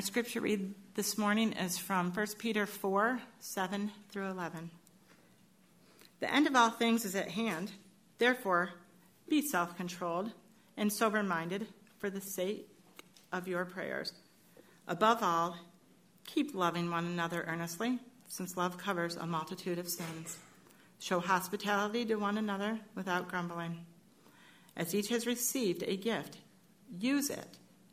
Our scripture read this morning is from 1 Peter 4 7 through 11. The end of all things is at hand. Therefore, be self controlled and sober minded for the sake of your prayers. Above all, keep loving one another earnestly, since love covers a multitude of sins. Show hospitality to one another without grumbling. As each has received a gift, use it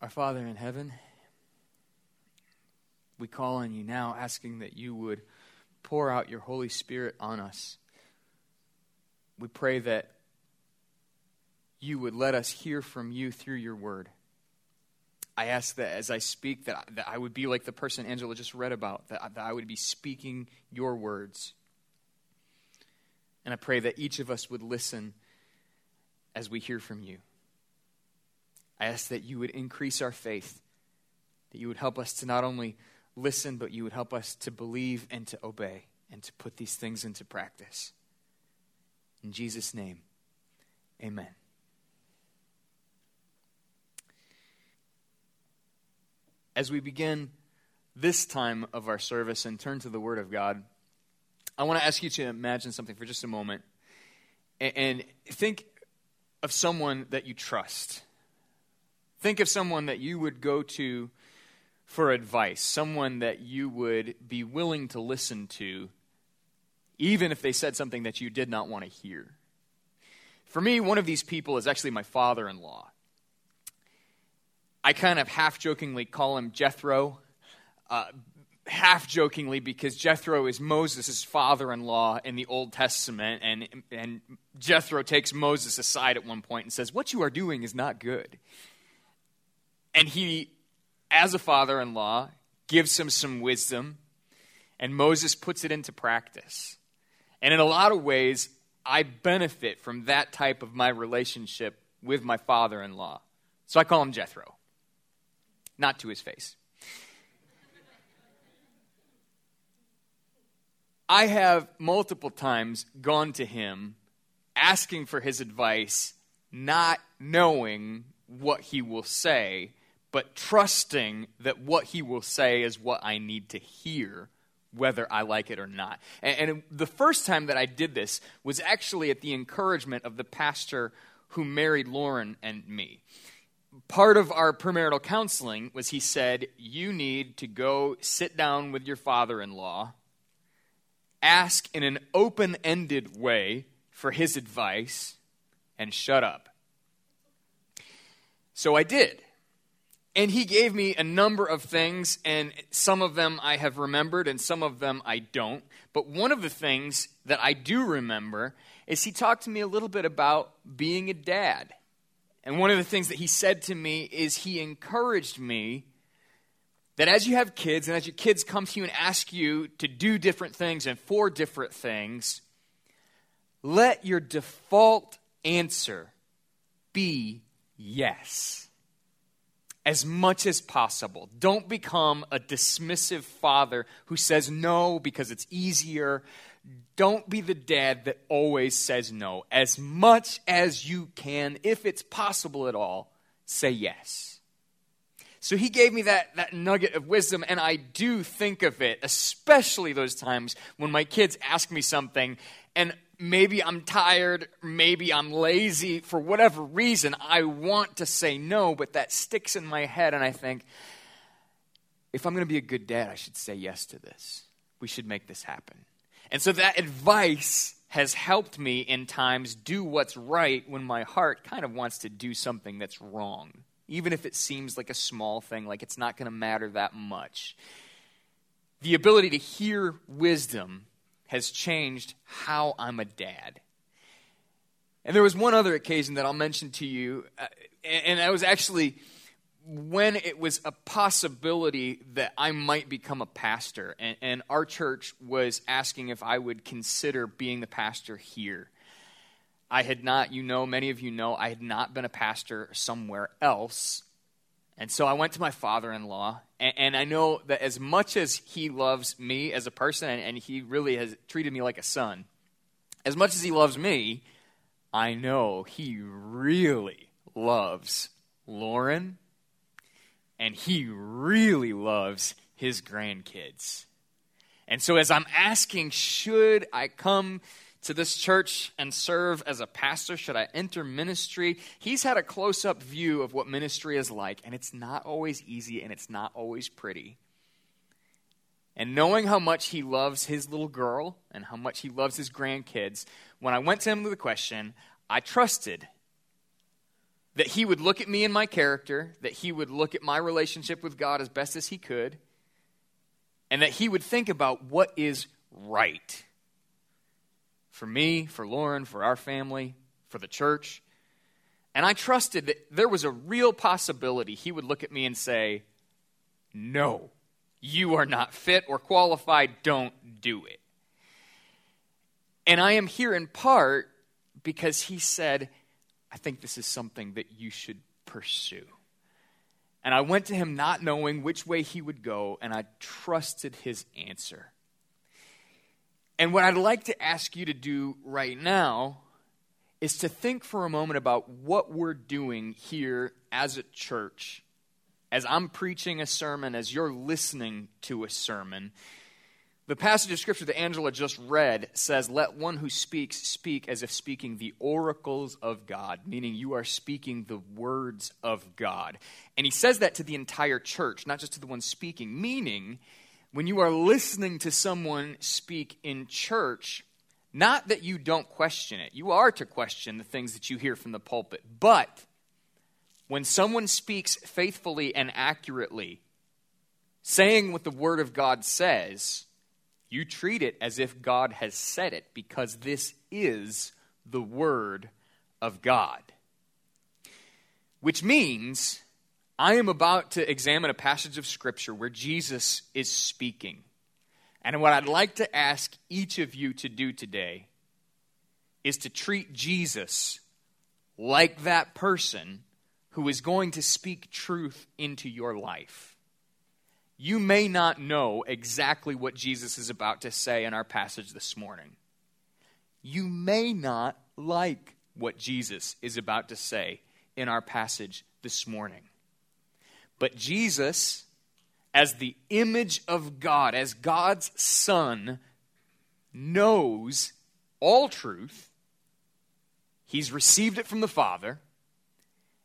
Our Father in heaven, we call on you now, asking that you would pour out your Holy Spirit on us. We pray that you would let us hear from you through your word. I ask that as I speak, that, that I would be like the person Angela just read about, that, that I would be speaking your words. And I pray that each of us would listen as we hear from you. I ask that you would increase our faith, that you would help us to not only listen, but you would help us to believe and to obey and to put these things into practice. In Jesus' name, amen. As we begin this time of our service and turn to the Word of God, I want to ask you to imagine something for just a moment and think of someone that you trust. Think of someone that you would go to for advice, someone that you would be willing to listen to, even if they said something that you did not want to hear. For me, one of these people is actually my father in law. I kind of half jokingly call him Jethro, uh, half jokingly because Jethro is Moses' father in law in the Old Testament, and, and Jethro takes Moses aside at one point and says, What you are doing is not good. And he, as a father in law, gives him some wisdom, and Moses puts it into practice. And in a lot of ways, I benefit from that type of my relationship with my father in law. So I call him Jethro. Not to his face. I have multiple times gone to him asking for his advice, not knowing what he will say, but trusting that what he will say is what I need to hear, whether I like it or not. And, and, the first time that I did this was actually at the encouragement of the pastor who married Lauren and me. Part of our premarital counseling was he said, You need to go sit down with your father in law, ask in an open ended way for his advice, and shut up. So I did. And he gave me a number of things, and some of them I have remembered, and some of them I don't. But one of the things that I do remember is he talked to me a little bit about being a dad. And one of the things that he said to me is he encouraged me that as you have kids, and as your kids come to you and ask you to do different things and for different things, let your default answer be yes as much as possible. Don't become a dismissive father who says no because it's easier. Don't be the dad that always says no. As much as you can, if it's possible at all, say yes. So he gave me that, that nugget of wisdom, and I do think of it, especially those times when my kids ask me something, and maybe I'm tired, maybe I'm lazy, for whatever reason, I want to say no, but that sticks in my head, and I think, if I'm going to be a good dad, I should say yes to this. We should make this happen. And so that advice has helped me in times do what's right when my heart kind of wants to do something that's wrong, even if it seems like a small thing, like it's not going to matter that much. The ability to hear wisdom has changed how I'm a dad. And there was one other occasion that I'll mention to you, uh, and that was actually when it was a possibility that I might become a pastor, and, and, our church was asking if I would consider being the pastor here. I had not, you know, many of you know, I had not been a pastor somewhere else. And so I went to my father in law, and, and, I know that as much as he loves me as a person, and, and he really has treated me like a son, as much as he loves me, I know he really loves Lauren and he really loves his grandkids. And so, as I'm asking, should I come to this church and serve as a pastor? Should I enter ministry? He's had a close up view of what ministry is like, and it's not always easy and it's not always pretty. And knowing how much he loves his little girl and how much he loves his grandkids, when I went to him with the question, I trusted that he would look at me and my character, that he would look at my relationship with God as best as he could, and that he would think about what is right for me, for Lauren, for our family, for the church. And I trusted that there was a real possibility he would look at me and say, No, you are not fit or qualified, don't do it. And I am here in part because he said, I think this is something that you should pursue. And I went to him not knowing which way he would go, and I trusted his answer. And what I'd like to ask you to do right now is to think for a moment about what we're doing here as a church. As I'm preaching a sermon, as you're listening to a sermon, the passage of scripture that Angela just read says, Let one who speaks speak as if speaking the oracles of God, meaning you are speaking the words of God. And he says that to the entire church, not just to the one speaking, meaning when you are listening to someone speak in church, not that you don't question it, you are to question the things that you hear from the pulpit, but when someone speaks faithfully and accurately, saying what the Word of God says, you treat it as if God has said it because this is the Word of God. Which means I am about to examine a passage of Scripture where Jesus is speaking. And what I'd like to ask each of you to do today is to treat Jesus like that person who is going to speak truth into your life you may not know exactly what Jesus is about to say in our passage this morning. You may not like what Jesus is about to say in our passage this morning. But Jesus, as the image of God, as God's Son, knows all truth. He's received it from the Father,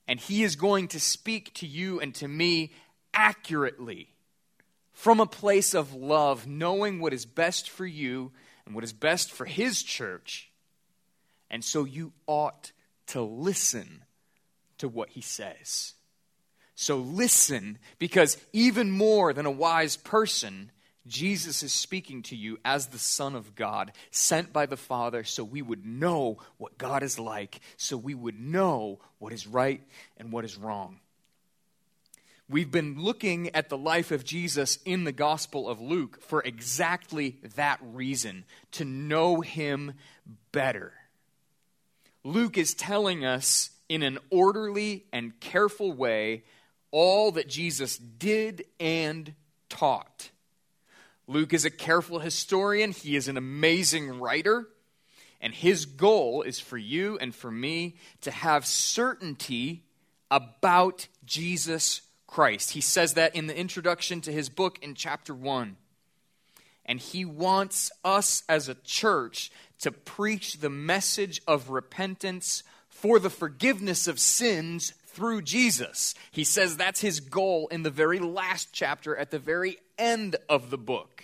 and He is going to speak to you and to me accurately from a place of love, knowing what is best for you and what is best for His church. And so you ought to listen to what He says. So listen, because even more than a wise person, Jesus is speaking to you as the Son of God, sent by the Father, so we would know what God is like, so we would know what is right and what is wrong. We've been looking at the life of Jesus in the Gospel of Luke for exactly that reason to know him better. Luke is telling us in an orderly and careful way all that Jesus did and taught. Luke is a careful historian, he is an amazing writer, and his goal is for you and for me to have certainty about Jesus Christ. He says that in the introduction to his book in chapter 1. And he wants us as a church to preach the message of repentance for the forgiveness of sins through Jesus. He says that's his goal in the very last chapter at the very end of the book.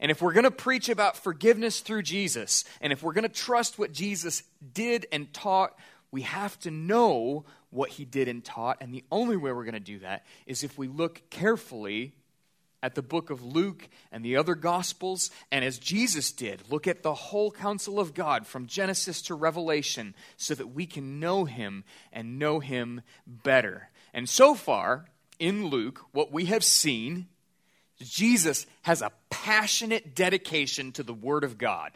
And if we're going to preach about forgiveness through Jesus, and if we're going to trust what Jesus did and taught, we have to know what he did and taught. And the only way we're going to do that is if we look carefully at the book of Luke and the other Gospels, and as Jesus did, look at the whole counsel of God from Genesis to Revelation so that we can know Him and know Him better. And so far, in Luke, what we have seen, Jesus has a passionate dedication to the Word of God.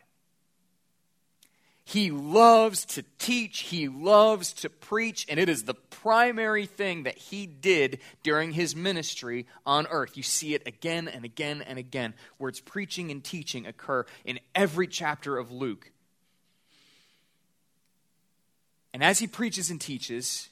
He loves to teach, he loves to preach, and it is the primary thing that he did during his ministry on earth. You see it again and again and again. Words preaching and teaching occur in every chapter of Luke. And as he preaches and teaches,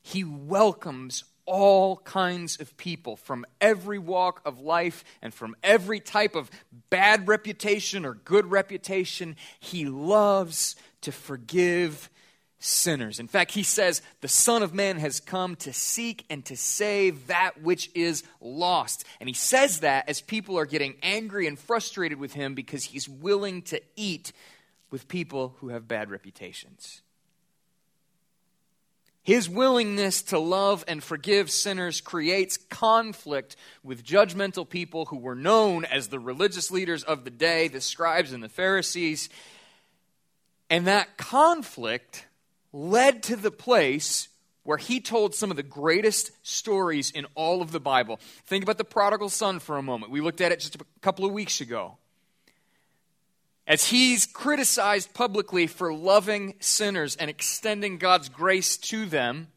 he welcomes all kinds of people from every walk of life and from every type of bad reputation or good reputation. He loves to forgive sinners. In fact, he says, The Son of Man has come to seek and to save that which is lost. And he says that as people are getting angry and frustrated with him because he's willing to eat with people who have bad reputations. His willingness to love and forgive sinners creates conflict with judgmental people who were known as the religious leaders of the day, the scribes and the Pharisees. And that conflict led to the place where he told some of the greatest stories in all of the Bible. Think about the prodigal son for a moment. We looked at it just a couple of weeks ago as he's criticized publicly for loving sinners and extending God's grace to them,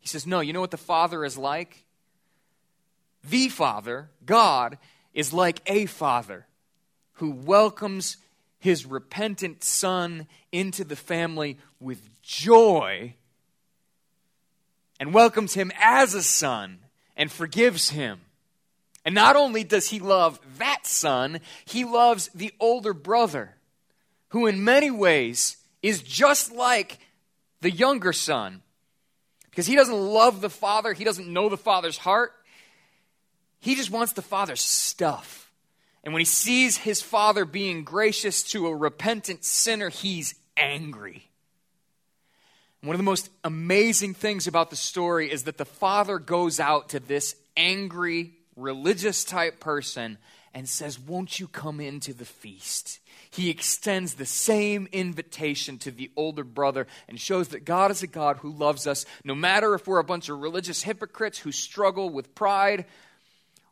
he says, No, you know what the Father is like? The Father, God, is like a father who welcomes his repentant son into the family with joy and welcomes him as a son and forgives him. And not only does he love that son, he loves the older brother who in many ways is just like the younger son. Because he doesn't love the father, he doesn't know the father's heart. He just wants the father's stuff. And when he sees his father being gracious to a repentant sinner, he's angry. One of the most amazing things about the story is that the father goes out to this angry, religious type person and says, Won't you come into the feast? he extends the same invitation to the older brother and shows that God is a God who loves us, no matter if we're a bunch of religious hypocrites who struggle with pride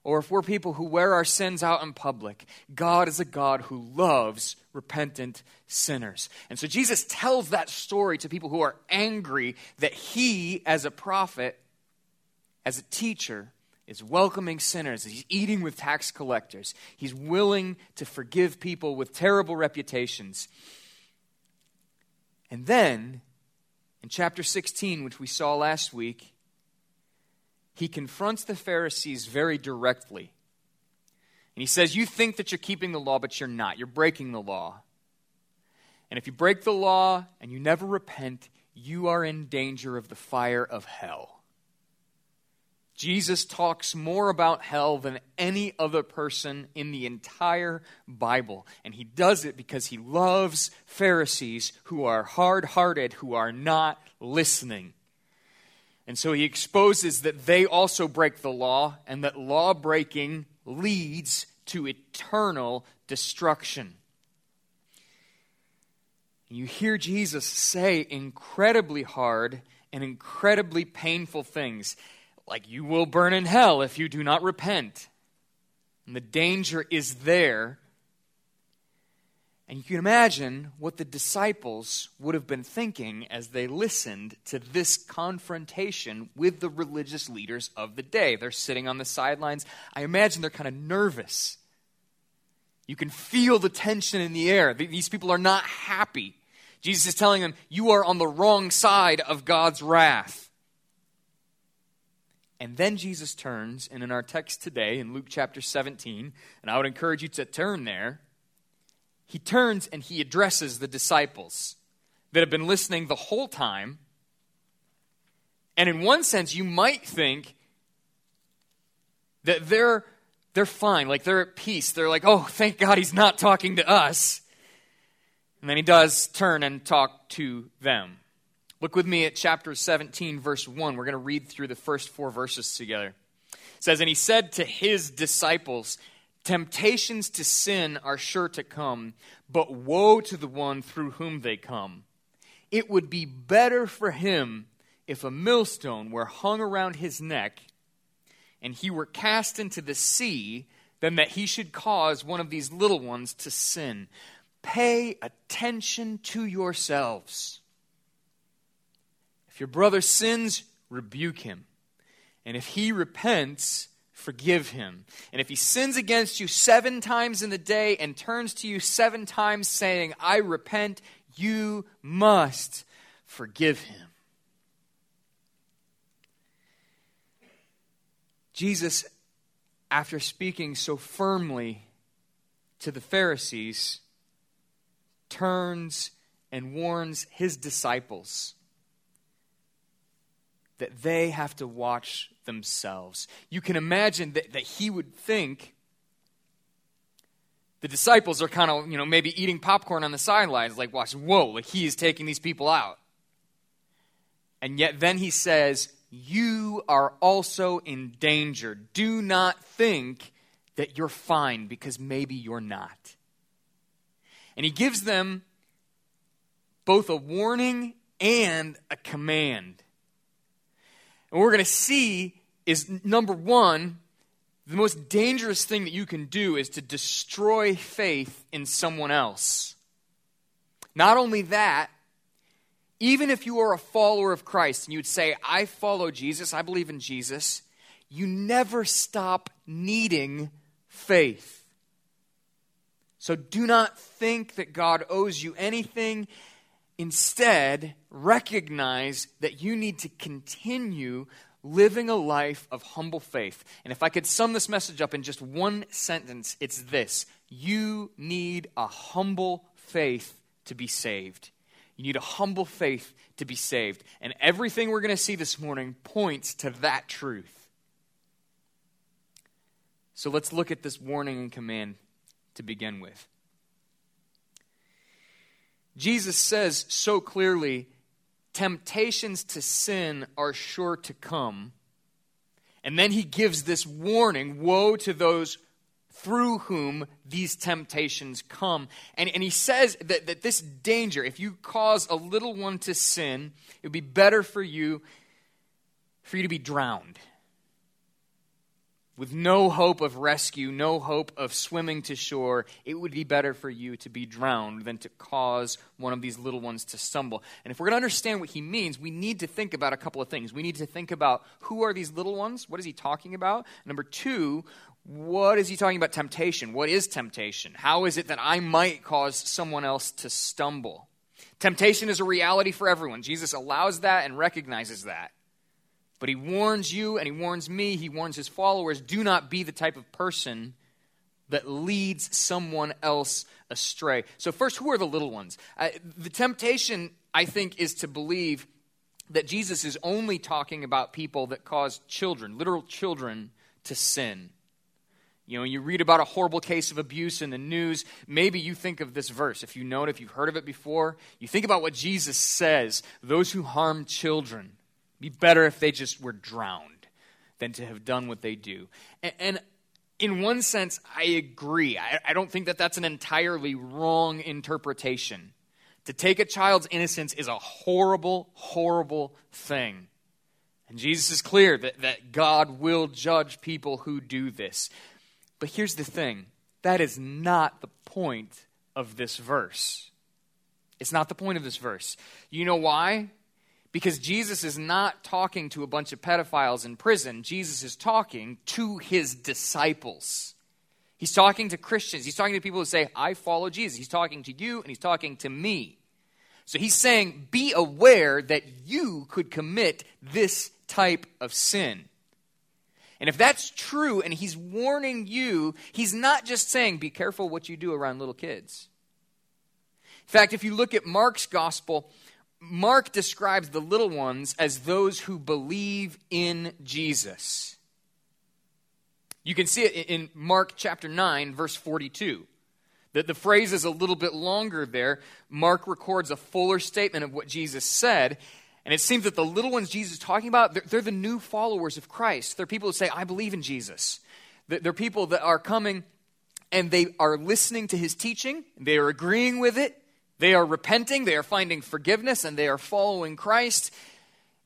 or if we're people who wear our sins out in public. God is a God who loves repentant sinners. And so Jesus tells that story to people who are angry that he, as a prophet, as a teacher, is welcoming sinners. He's eating with tax collectors. He's willing to forgive people with terrible reputations. And then, in chapter 16, which we saw last week, he confronts the Pharisees very directly. And he says, You think that you're keeping the law, but you're not. You're breaking the law. And if you break the law and you never repent, you are in danger of the fire of hell. Jesus talks more about hell than any other person in the entire Bible. And he does it because he loves Pharisees who are hard hearted, who are not listening. And so he exposes that they also break the law and that law breaking leads to eternal destruction. You hear Jesus say incredibly hard and incredibly painful things like you will burn in hell if you do not repent. And the danger is there. And you can imagine what the disciples would have been thinking as they listened to this confrontation with the religious leaders of the day. They're sitting on the sidelines. I imagine they're kind of nervous. You can feel the tension in the air. These people are not happy. Jesus is telling them, You are on the wrong side of God's wrath. And then Jesus turns, and in our text today, in Luke chapter 17, and I would encourage you to turn there, he turns and he addresses the disciples that have been listening the whole time. And in one sense, you might think that they're, they're fine, like they're at peace. They're like, oh, thank God he's not talking to us. And then he does turn and talk to them. Look with me at chapter 17, verse 1. We're going to read through the first four verses together. It says, And he said to his disciples, Temptations to sin are sure to come, but woe to the one through whom they come. It would be better for him if a millstone were hung around his neck and he were cast into the sea than that he should cause one of these little ones to sin. Pay attention to yourselves. If your brother sins, rebuke him. And if he repents, forgive him. And if he sins against you seven times in the day and turns to you seven times saying, I repent, you must forgive him. Jesus, after speaking so firmly to the Pharisees, turns and warns his disciples that they have to watch themselves. You can imagine that, that he would think the disciples are kind of, you know, maybe eating popcorn on the sidelines, like, watch, whoa, like he is taking these people out. And yet then he says, You are also in danger. Do not think that you're fine because maybe you're not. And he gives them both a warning and a command. And what we're going to see is number one, the most dangerous thing that you can do is to destroy faith in someone else. Not only that, even if you are a follower of Christ and you'd say, I follow Jesus, I believe in Jesus, you never stop needing faith. So do not think that God owes you anything. Instead, recognize that you need to continue living a life of humble faith. And if I could sum this message up in just one sentence, it's this You need a humble faith to be saved. You need a humble faith to be saved. And everything we're going to see this morning points to that truth. So let's look at this warning and command to begin with. Jesus says so clearly temptations to sin are sure to come. And then he gives this warning woe to those through whom these temptations come. And, and he says that, that this danger, if you cause a little one to sin, it would be better for you for you to be drowned with no hope of rescue, no hope of swimming to shore, it would be better for you to be drowned than to cause one of these little ones to stumble. And if we're going to understand what he means, we need to think about a couple of things. We need to think about who are these little ones? What is he talking about? Number two, what is he talking about temptation? What is temptation? How is it that I might cause someone else to stumble? Temptation is a reality for everyone. Jesus allows that and recognizes that. But he warns you and he warns me, he warns his followers do not be the type of person that leads someone else astray. So, first, who are the little ones? Uh, the temptation, I think, is to believe that Jesus is only talking about people that cause children, literal children, to sin. You know, you read about a horrible case of abuse in the news. Maybe you think of this verse. If you know it, if you've heard of it before, you think about what Jesus says those who harm children be better if they just were drowned than to have done what they do. And, and in one sense, I agree. I, I don't think that that's an entirely wrong interpretation. To take a child's innocence is a horrible, horrible thing. And Jesus is clear that, that God will judge people who do this. But here's the thing that is not the point of this verse. It's not the point of this verse. You know why? Because Jesus is not talking to a bunch of pedophiles in prison, Jesus is talking to his disciples. He's talking to Christians. He's talking to people who say, I follow Jesus. He's talking to you and he's talking to me. So he's saying, be aware that you could commit this type of sin. And if that's true and he's warning you, he's not just saying, be careful what you do around little kids. In fact, if you look at Mark's gospel, Mark describes the little ones as those who believe in Jesus. You can see it in Mark chapter 9, verse 42. That the phrase is a little bit longer there. Mark records a fuller statement of what Jesus said. And it seems that the little ones Jesus is talking about, they're, they're the new followers of Christ. They're people who say, I believe in Jesus. They're people that are coming and they are listening to his teaching, they are agreeing with it, they are repenting, they are finding forgiveness, and they are following Christ.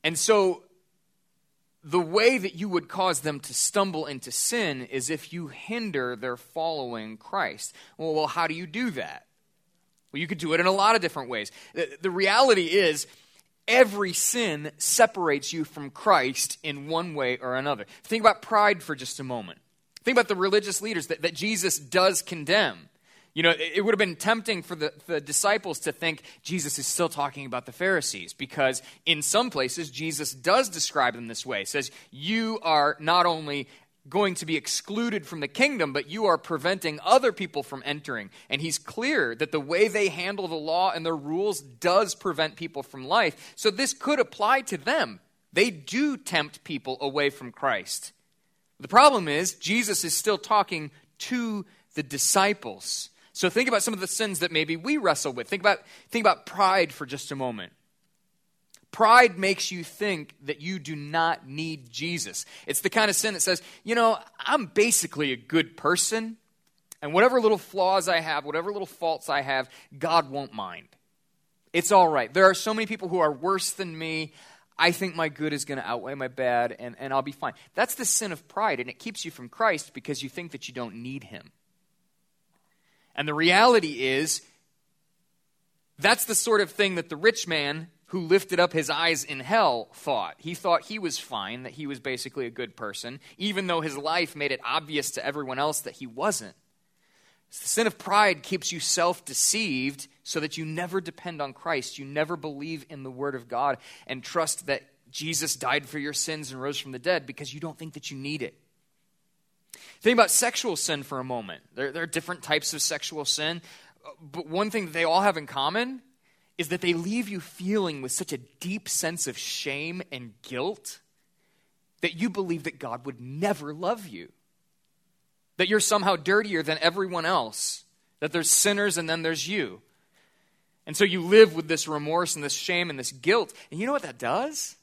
And so the way that you would cause them to stumble into sin is if you hinder their following Christ. Well, well how do you do that? Well, you could do it in a lot of different ways. The, the reality is, every sin separates you from Christ in one way or another. Think about pride for just a moment. Think about the religious leaders that, that Jesus does condemn. You know, it, would have been tempting for the, the disciples to think Jesus is still talking about the Pharisees because in some places Jesus does describe them this way. Says, You are not only going to be excluded from the kingdom, but you are preventing other people from entering. And he's clear that the way they handle the law and their rules does prevent people from life. So this could apply to them. They do tempt people away from Christ. The problem is, Jesus is still talking to the disciples. So think about some of the sins that maybe we wrestle with. Think about, think about pride for just a moment. Pride makes you think that you do not need Jesus. It's the kind of sin that says, you know, I'm basically a good person, and whatever little flaws I have, whatever little faults I have, God won't mind. It's all right. There are so many people who are worse than me. I think my good is going to outweigh my bad, and, and I'll be fine. That's the sin of pride, and it keeps you from Christ because you think that you don't need Him. And the reality is, that's the sort of thing that the rich man who lifted up his eyes in hell thought. He thought he was fine, that he was basically a good person, even though his life made it obvious to everyone else that he wasn't. The sin of pride keeps you self deceived so that you never depend on Christ. You never believe in the Word of God and trust that Jesus died for your sins and rose from the dead because you don't think that you need it. Think about sexual sin for a moment. There, there, are different types of sexual sin, but one thing that they all have in common is that they leave you feeling with such a deep sense of shame and guilt that you believe that God would never love you, that you're somehow dirtier than everyone else, that there's sinners and then there's you. And so you live with this remorse and this shame and this guilt. And you know what that does?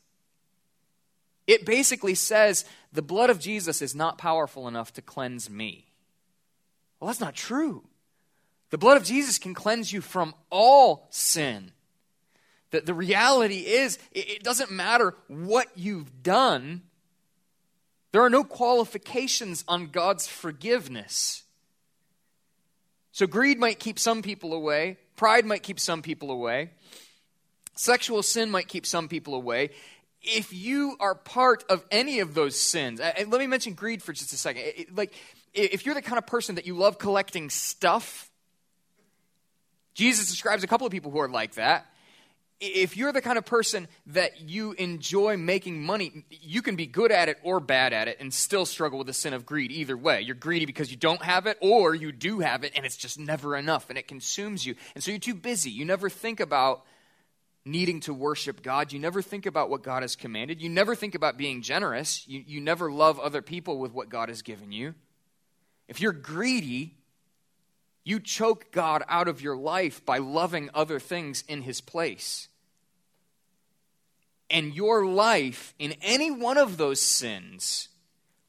It basically says the blood of Jesus is not powerful enough to cleanse me. Well, that's not true. The blood of Jesus can cleanse you from all sin. The, the reality is, it, it doesn't matter what you've done, there are no qualifications on God's forgiveness. So, greed might keep some people away, pride might keep some people away, sexual sin might keep some people away if you are part of any of those sins, let me mention greed for just a second. Like, if you're the kind of person that you love collecting stuff, Jesus describes a couple of people who are like that. If you're the kind of person that you enjoy making money, you can be good at it or bad at it and still struggle with the sin of greed either way. You're greedy because you don't have it, or you do have it and it's just never enough and it consumes you. And so you're too busy. You never think about needing to worship God. You never think about what God has commanded. You never think about being generous. You, you never love other people with what God has given you. If you're greedy, you choke God out of your life by loving other things in His place. And your life in any one of those sins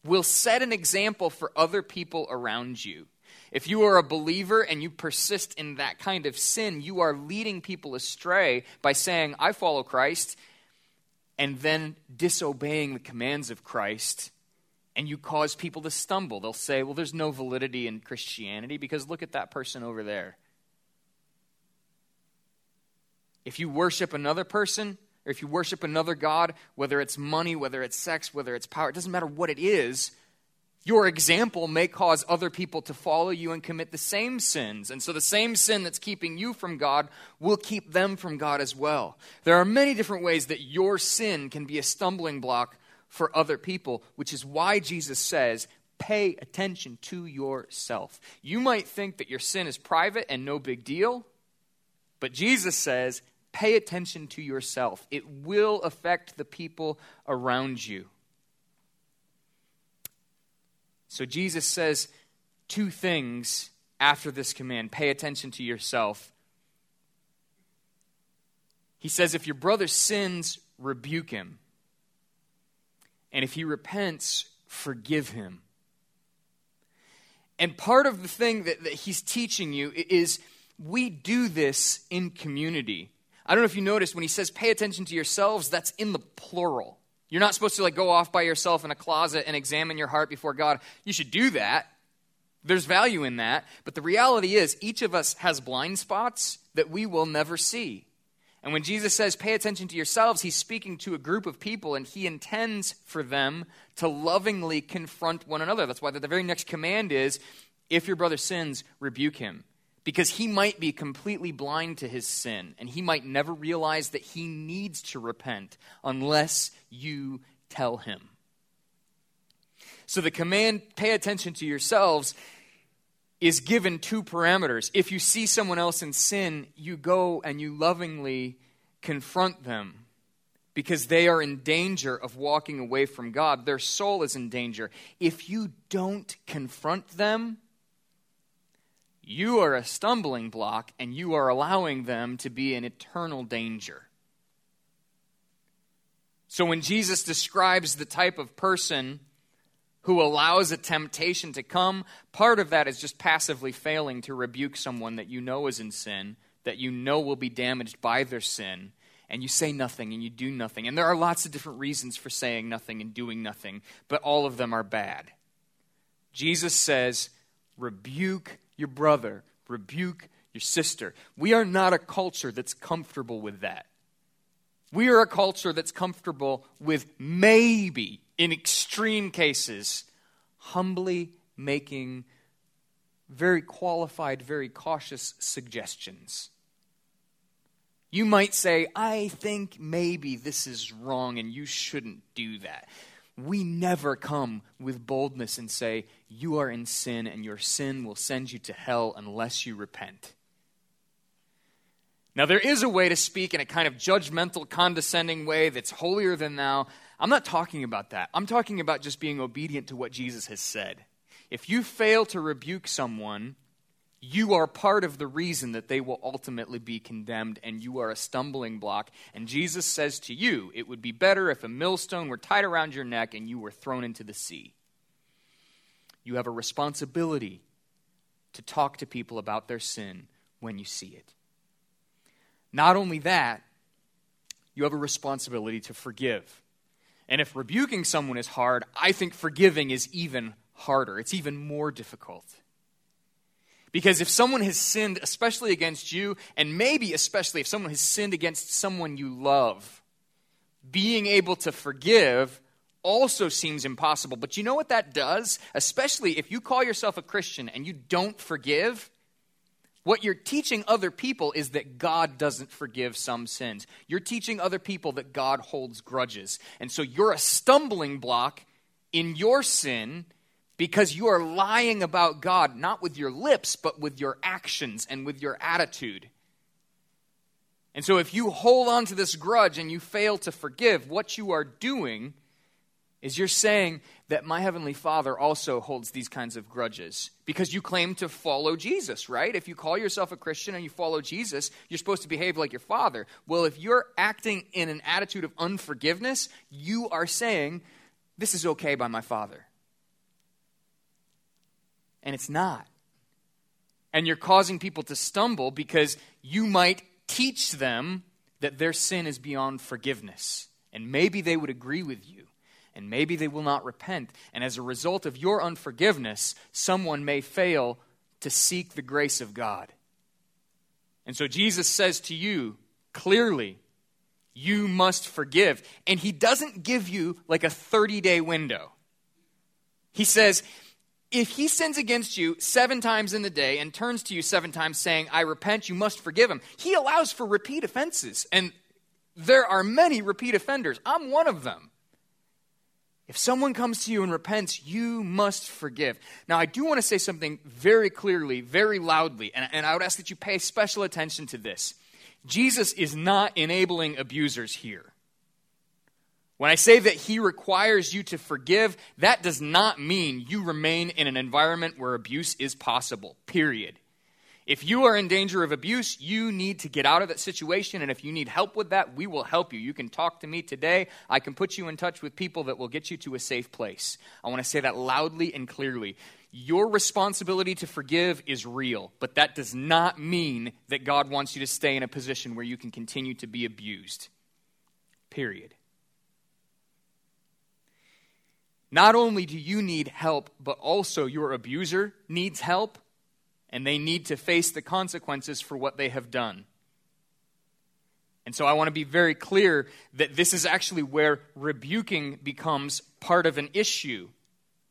will set an example for other people around you. If you are a believer and you persist in that kind of sin, you are leading people astray by saying, I follow Christ, and then disobeying the commands of Christ, and you cause people to stumble. They'll say, Well, there's no validity in Christianity because look at that person over there. If you worship another person, or if you worship another God, whether it's money, whether it's sex, whether it's power, it doesn't matter what it is, your example may cause other people to follow you and commit the same sins. And so the same sin that's keeping you from God will keep them from God as well. There are many different ways that your sin can be a stumbling block for other people, which is why Jesus says, pay attention to yourself. You might think that your sin is private and no big deal, but Jesus says, pay attention to yourself. It will affect the people around you. So Jesus says two things after this command pay attention to yourself. He says, If your brother sins, rebuke him. And if he repents, forgive him. And part of the thing that, that he's teaching you is we do this in community. I don't know if you noticed when he says pay attention to yourselves, that's in the plural. You're not supposed to like go off by yourself in a closet and examine your heart before God. You should do that. There's value in that. But the reality is, each of us has blind spots that we will never see. And when Jesus says, pay attention to yourselves, he's speaking to a group of people and he intends for them to lovingly confront one another. That's why the very next command is, if your brother sins, rebuke him because he might be completely blind to his sin and he might never realize that he needs to repent unless you tell him. So the command, pay attention to yourselves, is given two parameters. If you see someone else in sin, you go and you lovingly confront them because they are in danger of walking away from God. Their soul is in danger. If you don't confront them, you are a stumbling block and you are allowing them to be in eternal danger. So when Jesus describes the type of person who allows a temptation to come, part of that is just passively failing to rebuke someone that you know is in sin, that you know will be damaged by their sin, and you say nothing and you do nothing. And there are lots of different reasons for saying nothing and doing nothing, but all of them are bad. Jesus says, rebuke your brother, rebuke your sister. We are not a culture that's comfortable with that. We are a culture that's comfortable with maybe, in extreme cases, humbly making very qualified, very cautious suggestions. You might say, I think maybe this is wrong and you shouldn't do that we never come with boldness and say, You are in sin and your sin will send you to hell unless you repent. Now, there is a way to speak in a kind of judgmental, condescending way that's holier than thou. I'm not talking about that. I'm talking about just being obedient to what Jesus has said. If you fail to rebuke someone, you are part of the reason that they will ultimately be condemned, and you are a stumbling block. And Jesus says to you, it would be better if a millstone were tied around your neck and you were thrown into the sea. You have a responsibility to talk to people about their sin when you see it. Not only that, you have a responsibility to forgive. And if rebuking someone is hard, I think forgiving is even harder. It's even more difficult. Because if someone has sinned, especially against you, and maybe especially if someone has sinned against someone you love, being able to forgive also seems impossible. But you know what that does? Especially if you call yourself a Christian and you don't forgive, what you're teaching other people is that God doesn't forgive some sins. You're teaching other people that God holds grudges. And so you're a stumbling block in your sin because you are lying about God, not with your lips, but with your actions and with your attitude. And so, if you hold on to this grudge and you fail to forgive, what you are doing is you're saying that my Heavenly Father also holds these kinds of grudges because you claim to follow Jesus, right? If you call yourself a Christian and you follow Jesus, you're supposed to behave like your Father. Well, if you're acting in an attitude of unforgiveness, you are saying, This is okay by my Father and it's not. And you're causing people to stumble because you might teach them that their sin is beyond forgiveness. And maybe they would agree with you. And maybe they will not repent. And as a result of your unforgiveness, someone may fail to seek the grace of God. And so Jesus says to you clearly, you must forgive. And he doesn't give you like a 30 day window. He says, if he sins against you seven times in the day and turns to you seven times saying, I repent, you must forgive him, he allows for repeat offenses. And there are many repeat offenders. I'm one of them. If someone comes to you and repents, you must forgive. Now, I do want to say something very clearly, very loudly, and, and I would ask that you pay special attention to this. Jesus is not enabling abusers here. When I say that he requires you to forgive, that does not mean you remain in an environment where abuse is possible, period. If you are in danger of abuse, you need to get out of that situation. And if you need help with that, we will help you. You can talk to me today. I can put you in touch with people that will get you to a safe place. I want to say that loudly and clearly. Your responsibility to forgive is real, but that does not mean that God wants you to stay in a position where you can continue to be abused. Period. Not only do you need help, but also your abuser needs help, and they need to face the consequences for what they have done. And so I want to be very clear that this is actually where rebuking becomes part of an issue.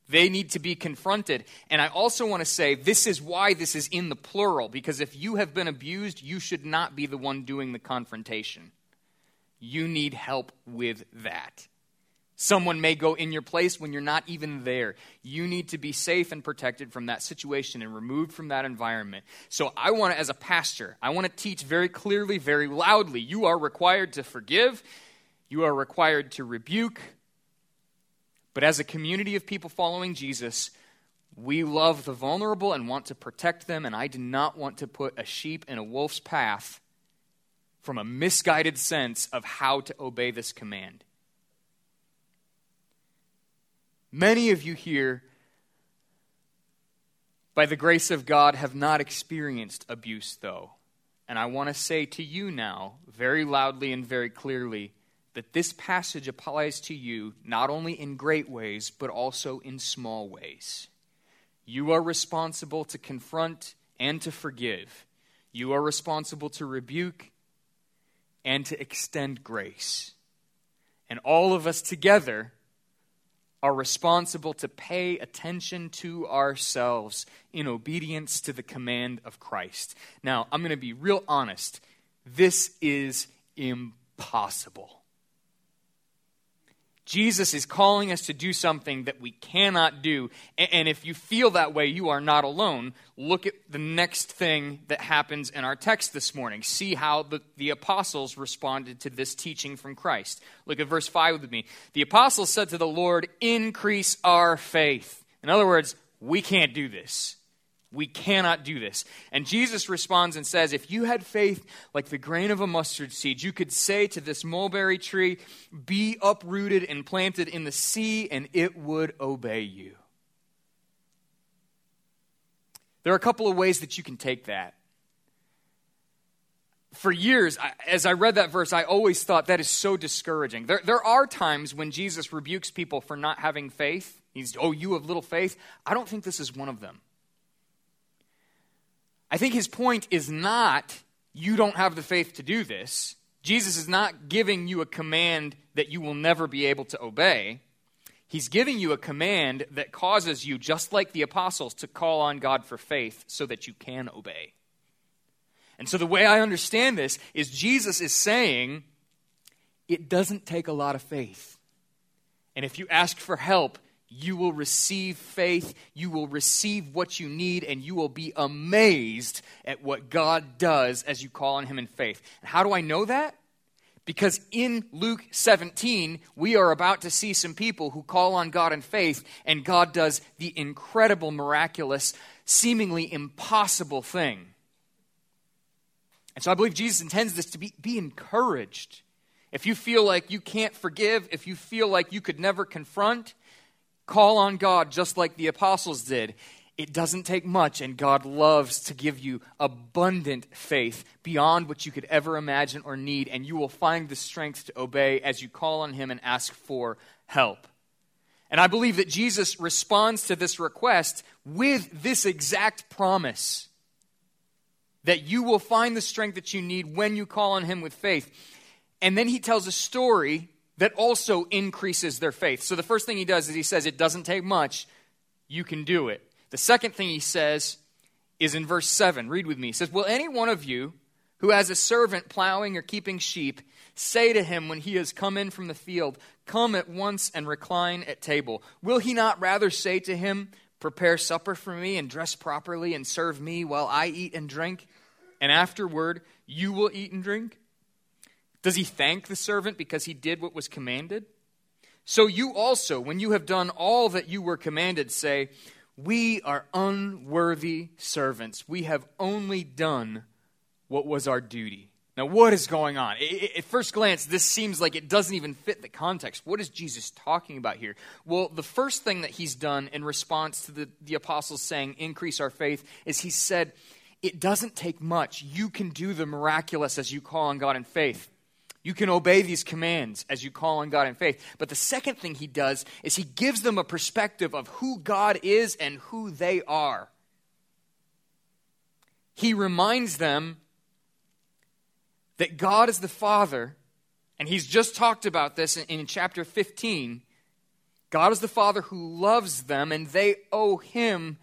They need to be confronted. And I also want to say this is why this is in the plural, because if you have been abused, you should not be the one doing the confrontation. You need help with that. Someone may go in your place when you're not even there. You need to be safe and protected from that situation and removed from that environment. So, I want to, as a pastor, I want to teach very clearly, very loudly. You are required to forgive, you are required to rebuke. But as a community of people following Jesus, we love the vulnerable and want to protect them, and I do not want to put a sheep in a wolf's path from a misguided sense of how to obey this command. Many of you here, by the grace of God, have not experienced abuse, though. And I want to say to you now, very loudly and very clearly, that this passage applies to you not only in great ways, but also in small ways. You are responsible to confront and to forgive. You are responsible to rebuke and to extend grace. And all of us together are responsible to pay attention to ourselves in obedience to the command of Christ. Now, I'm going to be real honest. This is impossible. Jesus is calling us to do something that we cannot do. And if you feel that way, you are not alone. Look at the next thing that happens in our text this morning. See how the, the apostles responded to this teaching from Christ. Look at verse 5 with me. The apostles said to the Lord, Increase our faith. In other words, we can't do this. We cannot do this. And Jesus responds and says, If you had faith like the grain of a mustard seed, you could say to this mulberry tree, Be uprooted and planted in the sea, and it would obey you. There are a couple of ways that you can take that. For years, as I read that verse, I always thought that is so discouraging. There, there are times when Jesus rebukes people for not having faith. He's, oh, you have little faith. I don't think this is one of them. I think his point is not, you don't have the faith to do this. Jesus is not giving you a command that you will never be able to obey. He's giving you a command that causes you, just like the apostles, to call on God for faith so that you can obey. And so the way I understand this is Jesus is saying it doesn't take a lot of faith. And if you ask for help, you will receive faith, you will receive what you need, and you will be amazed at what God does as you call on Him in faith. And how do I know that? Because in Luke 17, we are about to see some people who call on God in faith, and God does the incredible, miraculous, seemingly impossible thing. And so I believe Jesus intends this to be, be encouraged. If you feel like you can't forgive, if you feel like you could never confront, Call on God just like the apostles did. It doesn't take much, and God loves to give you abundant faith beyond what you could ever imagine or need, and you will find the strength to obey as you call on Him and ask for help. And I believe that Jesus responds to this request with this exact promise that you will find the strength that you need when you call on Him with faith. And then He tells a story that also increases their faith. So the first thing he does is he says, It doesn't take much, you can do it. The second thing he says is in verse 7. Read with me. He says, Will any one of you who has a servant plowing or keeping sheep say to him when he has come in from the field, Come at once and recline at table? Will he not rather say to him, Prepare supper for me and dress properly and serve me while I eat and drink? And afterward, you will eat and drink? Does he thank the servant because he did what was commanded? So you also, when you have done all that you were commanded, say, We are unworthy servants. We have only done what was our duty. Now, what is going on? At first glance, this seems like it doesn't even fit the context. What is Jesus talking about here? Well, the first thing that he's done in response to the, the apostles saying, increase our faith, is he said, it doesn't take much. You can do the miraculous as you call on God in faith. You can obey these commands as you call on God in faith. But the second thing he does is he gives them a perspective of who God is and who they are. He reminds them that God is the Father, and he's just talked about this in, in chapter 15. God is the Father who loves them, and they owe him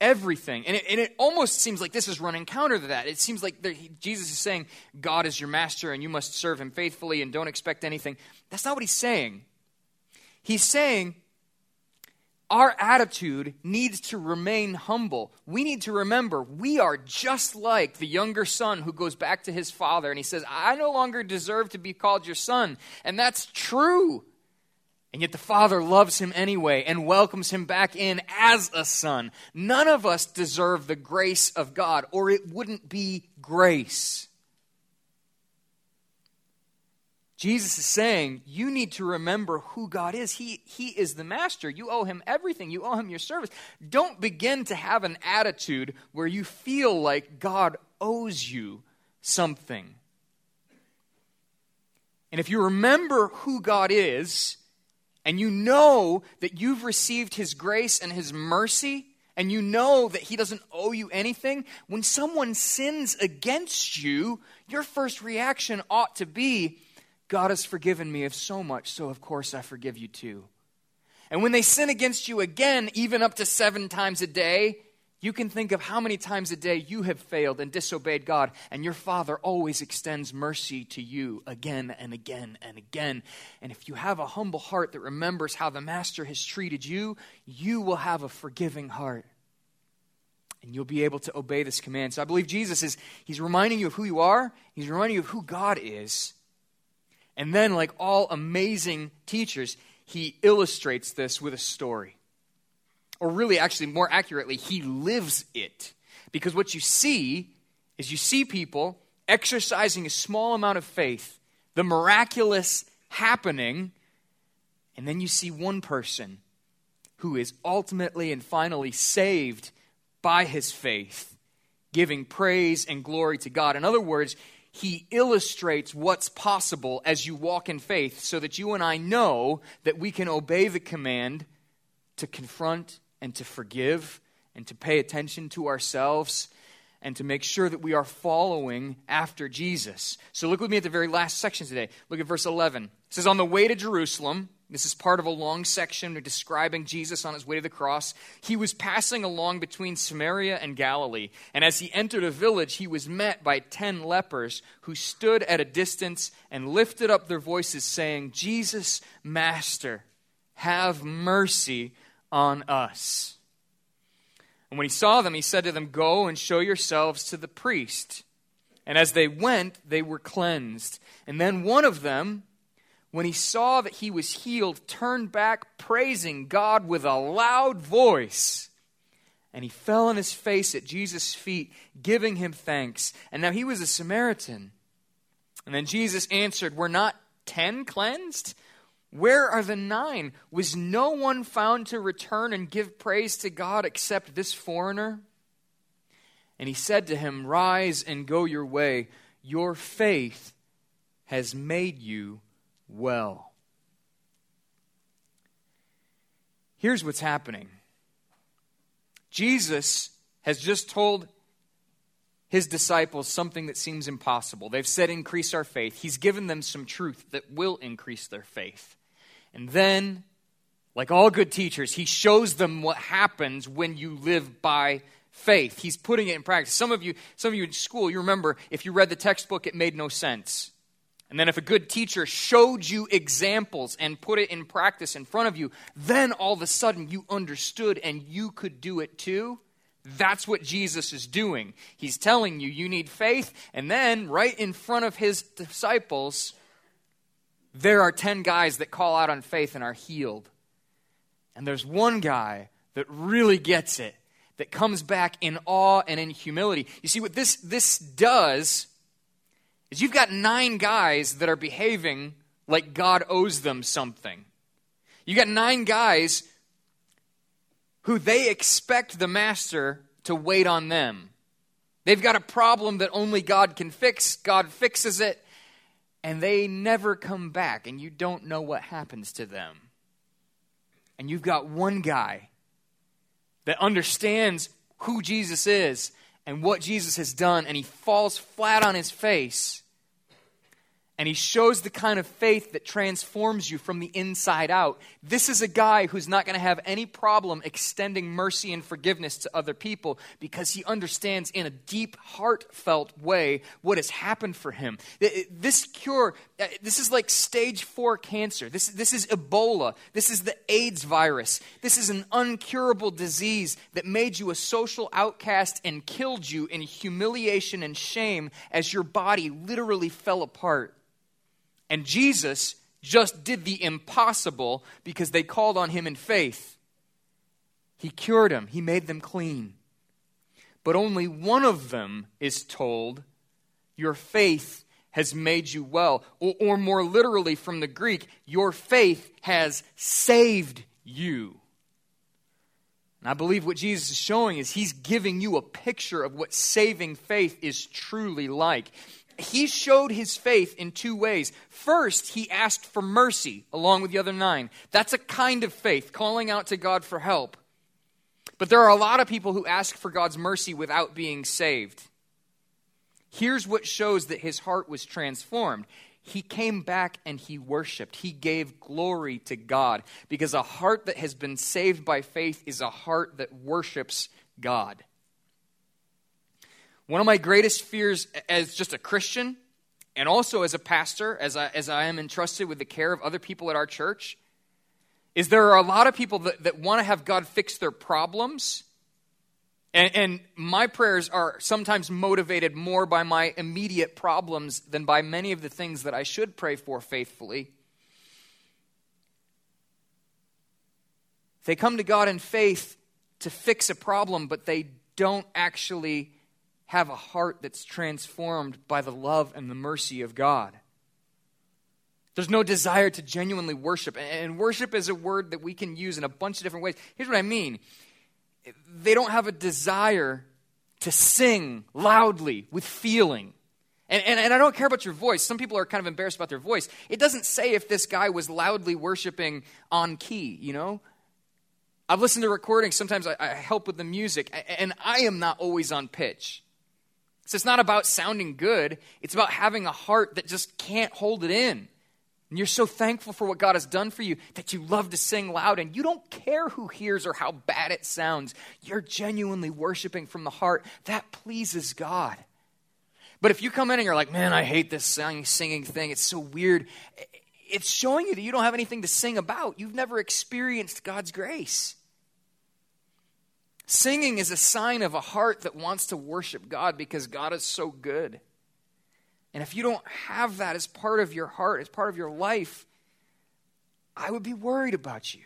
everything. And it, and it, almost seems like this is running counter to that. It seems like Jesus is saying, God is your master and you must serve him faithfully and don't expect anything. That's not what he's saying. He's saying, our attitude needs to remain humble. We need to remember we are just like the younger son who goes back to his father and he says, I no longer deserve to be called your son. And that's true. And yet the Father loves him anyway and welcomes him back in as a son. None of us deserve the grace of God, or it wouldn't be grace. Jesus is saying, You need to remember who God is. He, he is the master. You owe him everything, you owe him your service. Don't begin to have an attitude where you feel like God owes you something. And if you remember who God is, and you know that you've received His grace and His mercy, and you know that He doesn't owe you anything, when someone sins against you, your first reaction ought to be, God has forgiven me of so much, so of course I forgive you too. And when they sin against you again, even up to seven times a day, you can think of how many times a day you have failed and disobeyed God, and your Father always extends mercy to you again and again and again. And if you have a humble heart that remembers how the Master has treated you, you will have a forgiving heart. And you'll be able to obey this command. So I believe Jesus is, he's reminding you of who you are, he's reminding you of who God is. And then, like all amazing teachers, he illustrates this with a story or really, actually, more accurately, he lives it. Because what you see is you see people exercising a small amount of faith, the miraculous happening, and then you see one person who is ultimately and finally saved by his faith, giving praise and glory to God. In other words, he illustrates what's possible as you walk in faith so that you and I know that we can obey the command to confront and to forgive and to pay attention to ourselves and to make sure that we are following after Jesus. So look with me at the very last section today. Look at verse 11. It says, On the way to Jerusalem, this is part of a long section describing Jesus on his way to the cross. He was passing along between Samaria and Galilee. And as he entered a village, he was met by ten lepers who stood at a distance and lifted up their voices, saying, Jesus, Master, have mercy on us. And when he saw them, he said to them, Go and show yourselves to the priest. And as they went, they were cleansed. And then one of them, when he saw that he was healed, turned back, praising God with a loud voice. And he fell on his face at Jesus' feet, giving him thanks. And now he was a Samaritan. And then Jesus answered, Were not ten cleansed? Where are the nine? Was no one found to return and give praise to God except this foreigner? And he said to him, Rise and go your way. Your faith has made you well. Here's what's happening Jesus has just told his disciples something that seems impossible. They've said, Increase our faith. He's given them some truth that will increase their faith. And then, like all good teachers, he shows them what happens when you live by faith. He's putting it in practice. Some of you, some of you in school, you remember if you read the textbook, it made no sense. And then if a good teacher showed you examples and put it in practice in front of you, then all of a sudden you understood and you could do it too. That's what Jesus is doing. He's telling you you need faith, and then right in front of his disciples, there are 10 guys that call out on faith and are healed. And there's one guy that really gets it, that comes back in awe and in humility. You see, what this, this does is you've got nine guys that are behaving like God owes them something. You've got nine guys who they expect the master to wait on them. They've got a problem that only God can fix. God fixes it, and they never come back, and you don't know what happens to them. And you've got one guy that understands who Jesus is and what Jesus has done, and he falls flat on his face and he shows the kind of faith that transforms you from the inside out. This is a guy who's not going to have any problem extending mercy and forgiveness to other people because he understands in a deep, heartfelt way what has happened for him. This cure, uh, this is like stage four cancer. This, this is Ebola. This is the AIDS virus. This is an uncurable disease that made you a social outcast and killed you in humiliation and shame as your body literally fell apart. And Jesus just did the impossible because they called on him in faith. He cured them, he made them clean. But only one of them is told, Your faith has made you well. Or, or, more literally from the Greek, Your faith has saved you. And I believe what Jesus is showing is he's giving you a picture of what saving faith is truly like he showed his faith in two ways. First, he asked for mercy along with the other nine. That's a kind of faith, calling out to God for help. But there are a lot of people who ask for God's mercy without being saved. Here's what shows that his heart was transformed. He came back and he worshiped. He gave glory to God because a heart that has been saved by faith is a heart that worships God. One of my greatest fears as just a Christian and also as a pastor, as I, as I am entrusted with the care of other people at our church, is there are a lot of people that, that want to have God fix their problems. And, and my prayers are sometimes motivated more by my immediate problems than by many of the things that I should pray for faithfully. They come to God in faith to fix a problem, but they don't actually have a heart that's transformed by the love and the mercy of God. There's no desire to genuinely worship. And worship is a word that we can use in a bunch of different ways. Here's what I mean they don't have a desire to sing loudly with feeling. And, and, and, I don't care about your voice. Some people are kind of embarrassed about their voice. It doesn't say if this guy was loudly worshiping on key, you know? I've listened to recordings. Sometimes I, I help with the music, and I am not always on pitch. So it's not about sounding good, it's about having a heart that just can't hold it in. And you're so thankful for what God has done for you that you love to sing loud and you don't care who hears or how bad it sounds. You're genuinely worshiping from the heart. That pleases God. But if you come in and you're like, man, I hate this singing thing, it's so weird, it's showing you that you don't have anything to sing about. You've never experienced God's grace. Singing is a sign of a heart that wants to worship God because God is so good. And if you don't have that as part of your heart, as part of your life, I would be worried about you.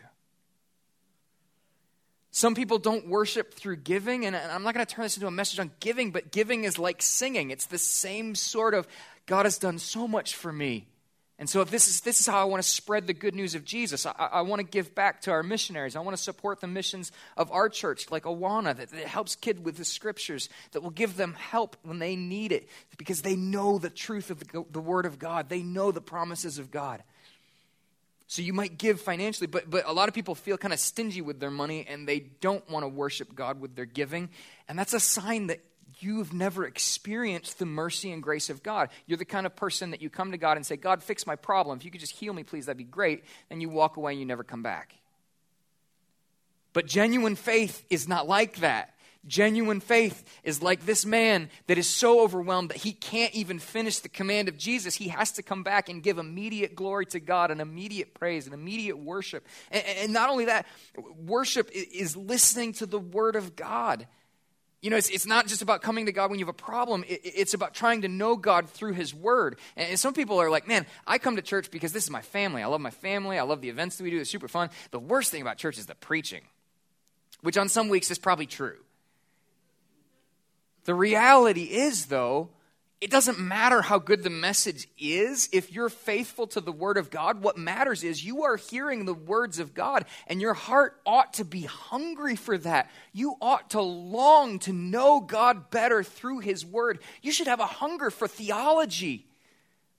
Some people don't worship through giving, and I'm not going to turn this into a message on giving, but giving is like singing. It's the same sort of God has done so much for me. And so, if this is, this is how I want to spread the good news of Jesus, I, I want to give back to our missionaries. I want to support the missions of our church, like Awana, that, that helps kids with the scriptures, that will give them help when they need it, because they know the truth of the, the Word of God. They know the promises of God. So you might give financially, but, but a lot of people feel kind of stingy with their money and they don't want to worship God with their giving. And that's a sign that you've never experienced the mercy and grace of God. You're the kind of person that you come to God and say, God, fix my problem. If you could just heal me, please, that'd be great. And you walk away and you never come back. But genuine faith is not like that. Genuine faith is like this man that is so overwhelmed that he can't even finish the command of Jesus. He has to come back and give immediate glory to God and immediate praise and immediate worship. And, and not only that, worship is listening to the word of God. You know, it's, it's not just about coming to God when you have a problem. It, it's about trying to know God through His Word. And some people are like, man, I come to church because this is my family. I love my family. I love the events that we do. It's super fun. The worst thing about church is the preaching, which on some weeks is probably true. The reality is, though, it doesn't matter how good the message is. If you're faithful to the Word of God, what matters is you are hearing the words of God, and your heart ought to be hungry for that. You ought to long to know God better through His Word. You should have a hunger for theology.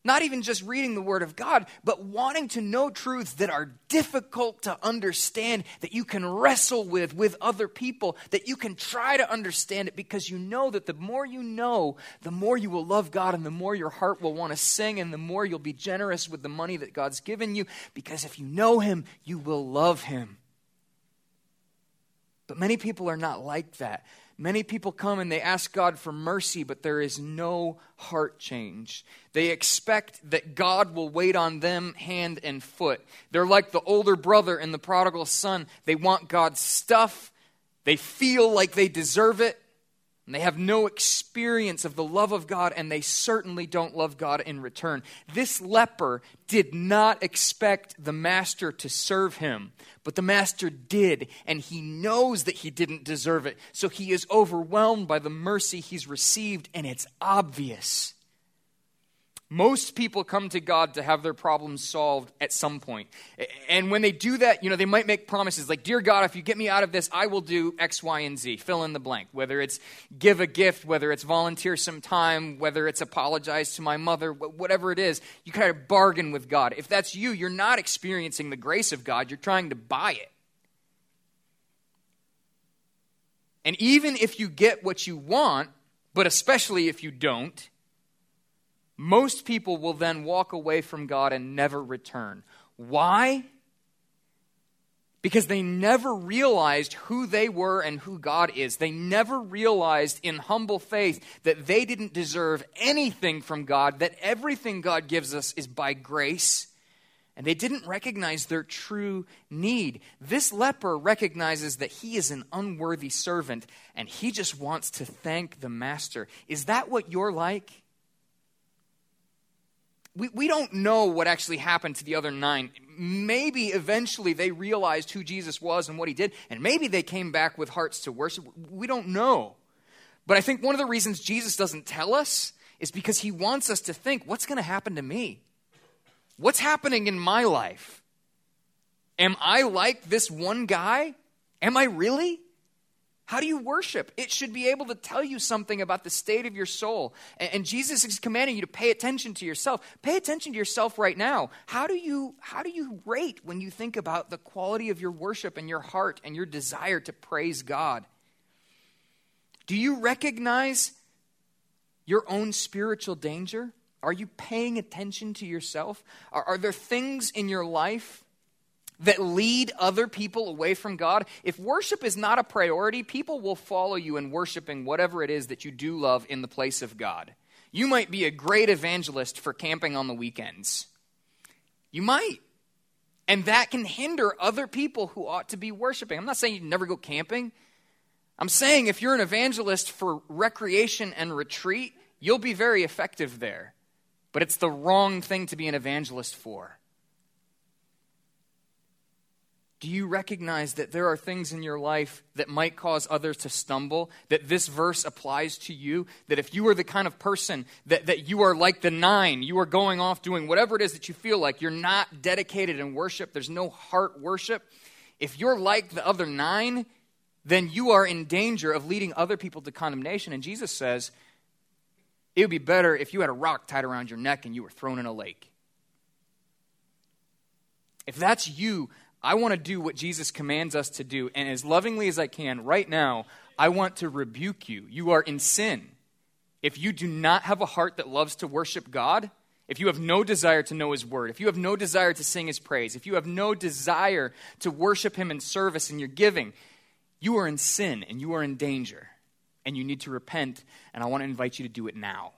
Not even just reading the Word of God, but wanting to know truths that are difficult to understand, that you can wrestle with with other people, that you can try to understand it because you know that the more you know, the more you will love God and the more your heart will want to sing and the more you'll be generous with the money that God's given you because if you know Him, you will love Him. But many people are not like that. Many people come and they ask God for mercy, but there is no heart change. They expect that God will wait on them hand and foot. They're like the older brother and the prodigal son. They want God's stuff, they feel like they deserve it, and they have no experience of the love of God, and they certainly don't love God in return. This leper did not expect the master to serve him, but the master did, and he knows that he didn't deserve it. So he is overwhelmed by the mercy he's received, and it's obvious. Most people come to God to have their problems solved at some point. And when they do that, you know, they might make promises like, Dear God, if you get me out of this, I will do X, Y, and Z. Fill in the blank. Whether it's give a gift, whether it's volunteer some time, whether it's apologize to my mother, whatever it is, you kind of bargain with God. If that's you, you're not experiencing the grace of God, you're trying to buy it. And even if you get what you want, but especially if you don't, most people will then walk away from God and never return. Why? Because they never realized who they were and who God is. They never realized in humble faith that they didn't deserve anything from God, that everything God gives us is by grace. And they didn't recognize their true need. This leper recognizes that he is an unworthy servant and he just wants to thank the master. Is that what you're like? We, we don't know what actually happened to the other nine. Maybe eventually they realized who Jesus was and what he did, and maybe they came back with hearts to worship. We don't know. But I think one of the reasons Jesus doesn't tell us is because he wants us to think what's going to happen to me? What's happening in my life? Am I like this one guy? Am I really? How do you worship? It should be able to tell you something about the state of your soul. And, Jesus is commanding you to pay attention to yourself. Pay attention to yourself right now. How do you how do you rate when you think about the quality of your worship and your heart and your desire to praise God? Do you recognize your own spiritual danger? Are you paying attention to yourself? Are, are there things in your life that lead other people away from God, if worship is not a priority, people will follow you in worshiping whatever it is that you do love in the place of God. You might be a great evangelist for camping on the weekends. You might. And that can hinder other people who ought to be worshiping. I'm not saying you never go camping. I'm saying if you're an evangelist for recreation and retreat, you'll be very effective there. But it's the wrong thing to be an evangelist for. Do you recognize that there are things in your life that might cause others to stumble? That this verse applies to you? That if you are the kind of person that, that you are like the nine, you are going off doing whatever it is that you feel like, you're not dedicated in worship, there's no heart worship. If you're like the other nine, then you are in danger of leading other people to condemnation. And Jesus says, it would be better if you had a rock tied around your neck and you were thrown in a lake. If that's you, I want to do what Jesus commands us to do. And as lovingly as I can, right now, I want to rebuke you. You are in sin. If you do not have a heart that loves to worship God, if you have no desire to know His word, if you have no desire to sing His praise, if you have no desire to worship Him in service and your giving, you are in sin and you are in danger. And you need to repent. And I want to invite you to do it now.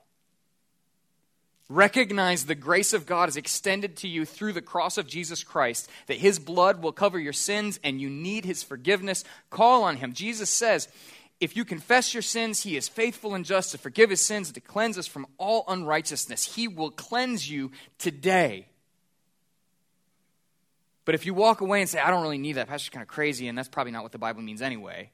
Recognize the grace of God is extended to you through the cross of Jesus Christ, that his blood will cover your sins and you need his forgiveness. Call on him. Jesus says, if you confess your sins, he is faithful and just to forgive his sins and to cleanse us from all unrighteousness. He will cleanse you today. But if you walk away and say, I don't really need that, pastor's kind of crazy, and that's probably not what the Bible means anyway,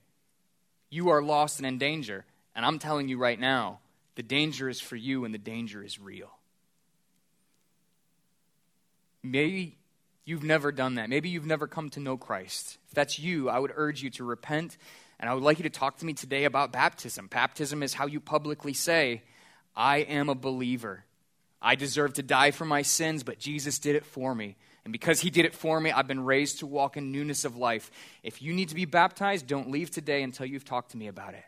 you are lost and in danger. And I'm telling you right now, the danger is for you and the danger is real. Maybe you've never done that. Maybe you've never come to know Christ. If that's you, I would urge you to repent. And I would like you to talk to me today about baptism. Baptism is how you publicly say, I am a believer. I deserve to die for my sins, but Jesus did it for me. And because he did it for me, I've been raised to walk in newness of life. If you need to be baptized, don't leave today until you've talked to me about it.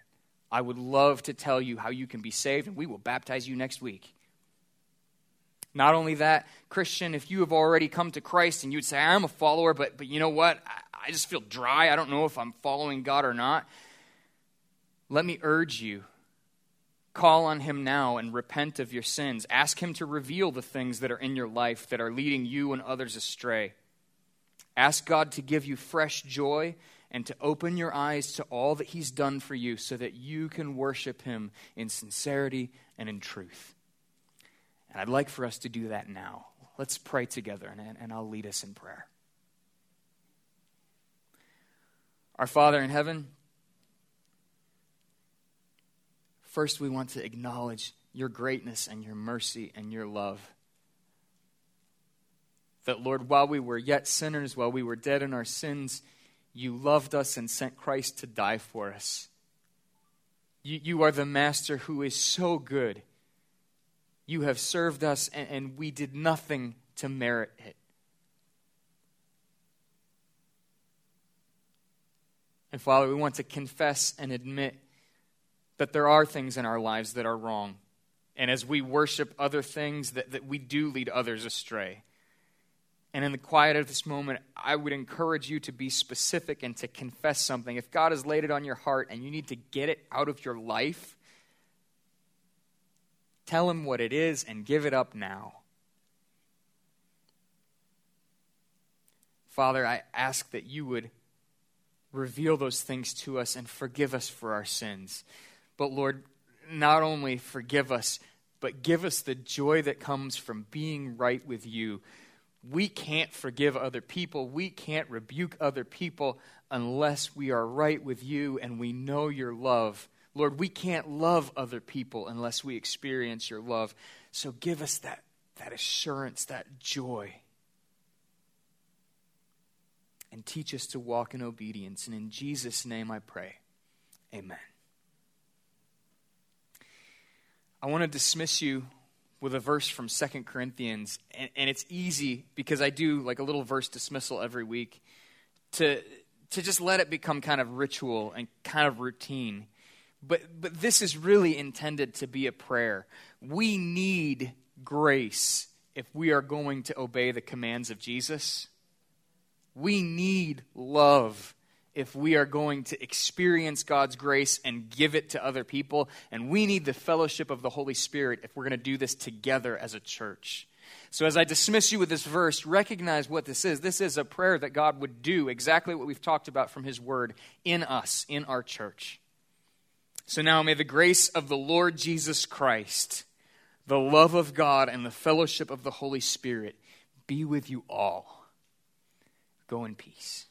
I would love to tell you how you can be saved, and we will baptize you next week. Not only that, Christian, if you have already come to Christ and you'd say, I'm a follower, but, but you know what? I, I just feel dry. I don't know if I'm following God or not. Let me urge you call on Him now and repent of your sins. Ask Him to reveal the things that are in your life that are leading you and others astray. Ask God to give you fresh joy and to open your eyes to all that He's done for you so that you can worship Him in sincerity and in truth. And I'd like for us to do that now. Let's pray together, and, and I'll lead us in prayer. Our Father in heaven, first we want to acknowledge your greatness and your mercy and your love. That, Lord, while we were yet sinners, while we were dead in our sins, you loved us and sent Christ to die for us. You, you are the Master who is so good you have served us, and, and we did nothing to merit it. And Father, we want to confess and admit that there are things in our lives that are wrong. And as we worship other things, that, that we do lead others astray. And in the quiet of this moment, I would encourage you to be specific and to confess something. If God has laid it on your heart and you need to get it out of your life, Tell him what it is and give it up now. Father, I ask that you would reveal those things to us and forgive us for our sins. But Lord, not only forgive us, but give us the joy that comes from being right with you. We can't forgive other people. We can't rebuke other people unless we are right with you and we know your love. Lord, we can't love other people unless we experience your love. So give us that, that assurance, that joy. And teach us to walk in obedience. And in Jesus' name I pray. Amen. I want to dismiss you with a verse from Second Corinthians. And, and it's easy because I do like a little verse dismissal every week to, to just let it become kind of ritual and kind of routine. But, but this is really intended to be a prayer. We need grace if we are going to obey the commands of Jesus. We need love if we are going to experience God's grace and give it to other people. And we need the fellowship of the Holy Spirit if we're going to do this together as a church. So, as I dismiss you with this verse, recognize what this is. This is a prayer that God would do exactly what we've talked about from His Word in us, in our church. So now may the grace of the Lord Jesus Christ, the love of God, and the fellowship of the Holy Spirit be with you all. Go in peace.